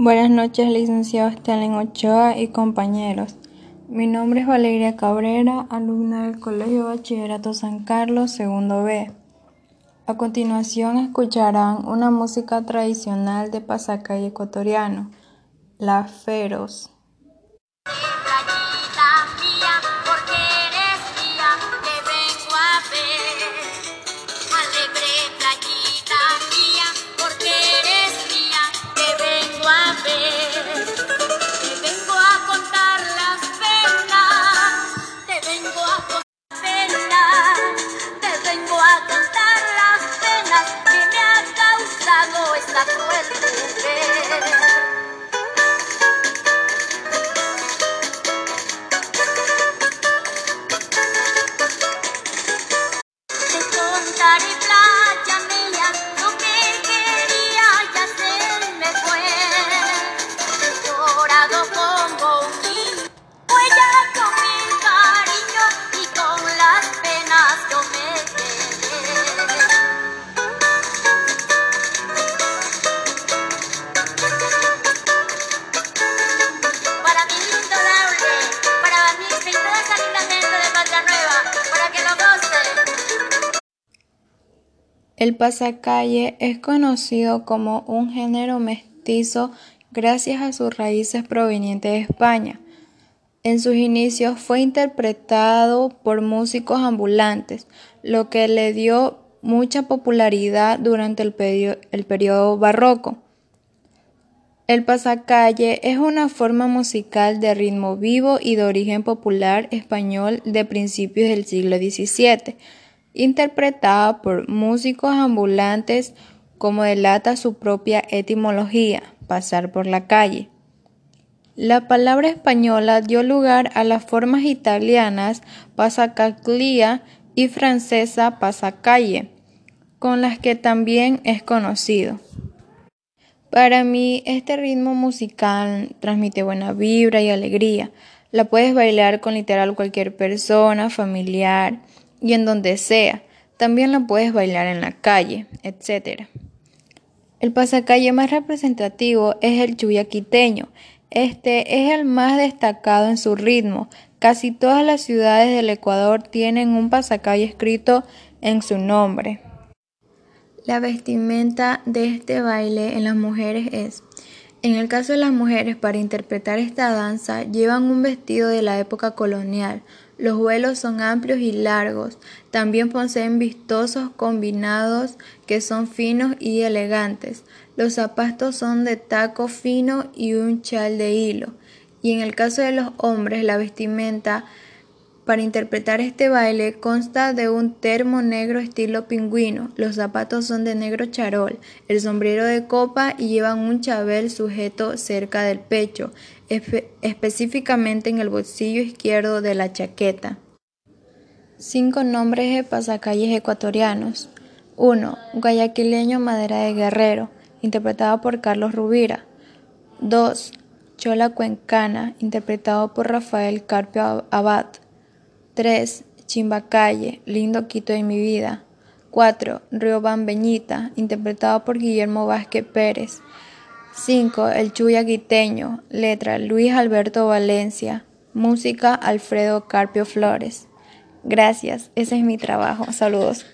Buenas noches, licenciado Stalin Ochoa y compañeros. Mi nombre es Valeria Cabrera, alumna del Colegio Bachillerato San Carlos, segundo B. A continuación escucharán una música tradicional de pasacay ecuatoriano, la feroz. 啊。El pasacalle es conocido como un género mestizo gracias a sus raíces provenientes de España. En sus inicios fue interpretado por músicos ambulantes, lo que le dio mucha popularidad durante el, periodo barroco. El pasacalle es una forma musical de ritmo vivo y de origen popular español de principios del siglo XVII interpretada por músicos ambulantes como delata su propia etimología, pasar por la calle. La palabra española dio lugar a las formas italianas pasacaglia y francesa pasacalle, con las que también es conocido. Para mí, este ritmo musical transmite buena vibra y alegría. La puedes bailar con literal cualquier persona, familiar, y en donde sea. También lo puedes bailar en la calle, etc. El pasacalle más representativo es el chuyaquiteño. Este es el más destacado en su ritmo. Casi todas las ciudades del Ecuador tienen un pasacalle escrito en su nombre. La vestimenta de este baile en las mujeres es en el caso de las mujeres, para interpretar esta danza, llevan un vestido de la época colonial. Los vuelos son amplios y largos. También poseen vistosos combinados que son finos y elegantes. Los zapatos son de taco fino y un chal de hilo. Y en el caso de los hombres, la vestimenta para interpretar este baile consta de un termo negro estilo pingüino, los zapatos son de negro charol, el sombrero de copa y llevan un chabel sujeto cerca del pecho, específicamente en el bolsillo izquierdo de la chaqueta. Cinco nombres de pasacalles ecuatorianos. 1. Guayaquileño Madera de Guerrero, interpretado por Carlos Rubira. 2. Chola Cuencana, interpretado por Rafael Carpio Abad. 3. Chimbacalle, Lindo Quito de mi vida. 4. Río Bambeñita, interpretado por Guillermo Vázquez Pérez. 5. El Chuya Guiteño, letra Luis Alberto Valencia, música Alfredo Carpio Flores. Gracias, ese es mi trabajo. Saludos.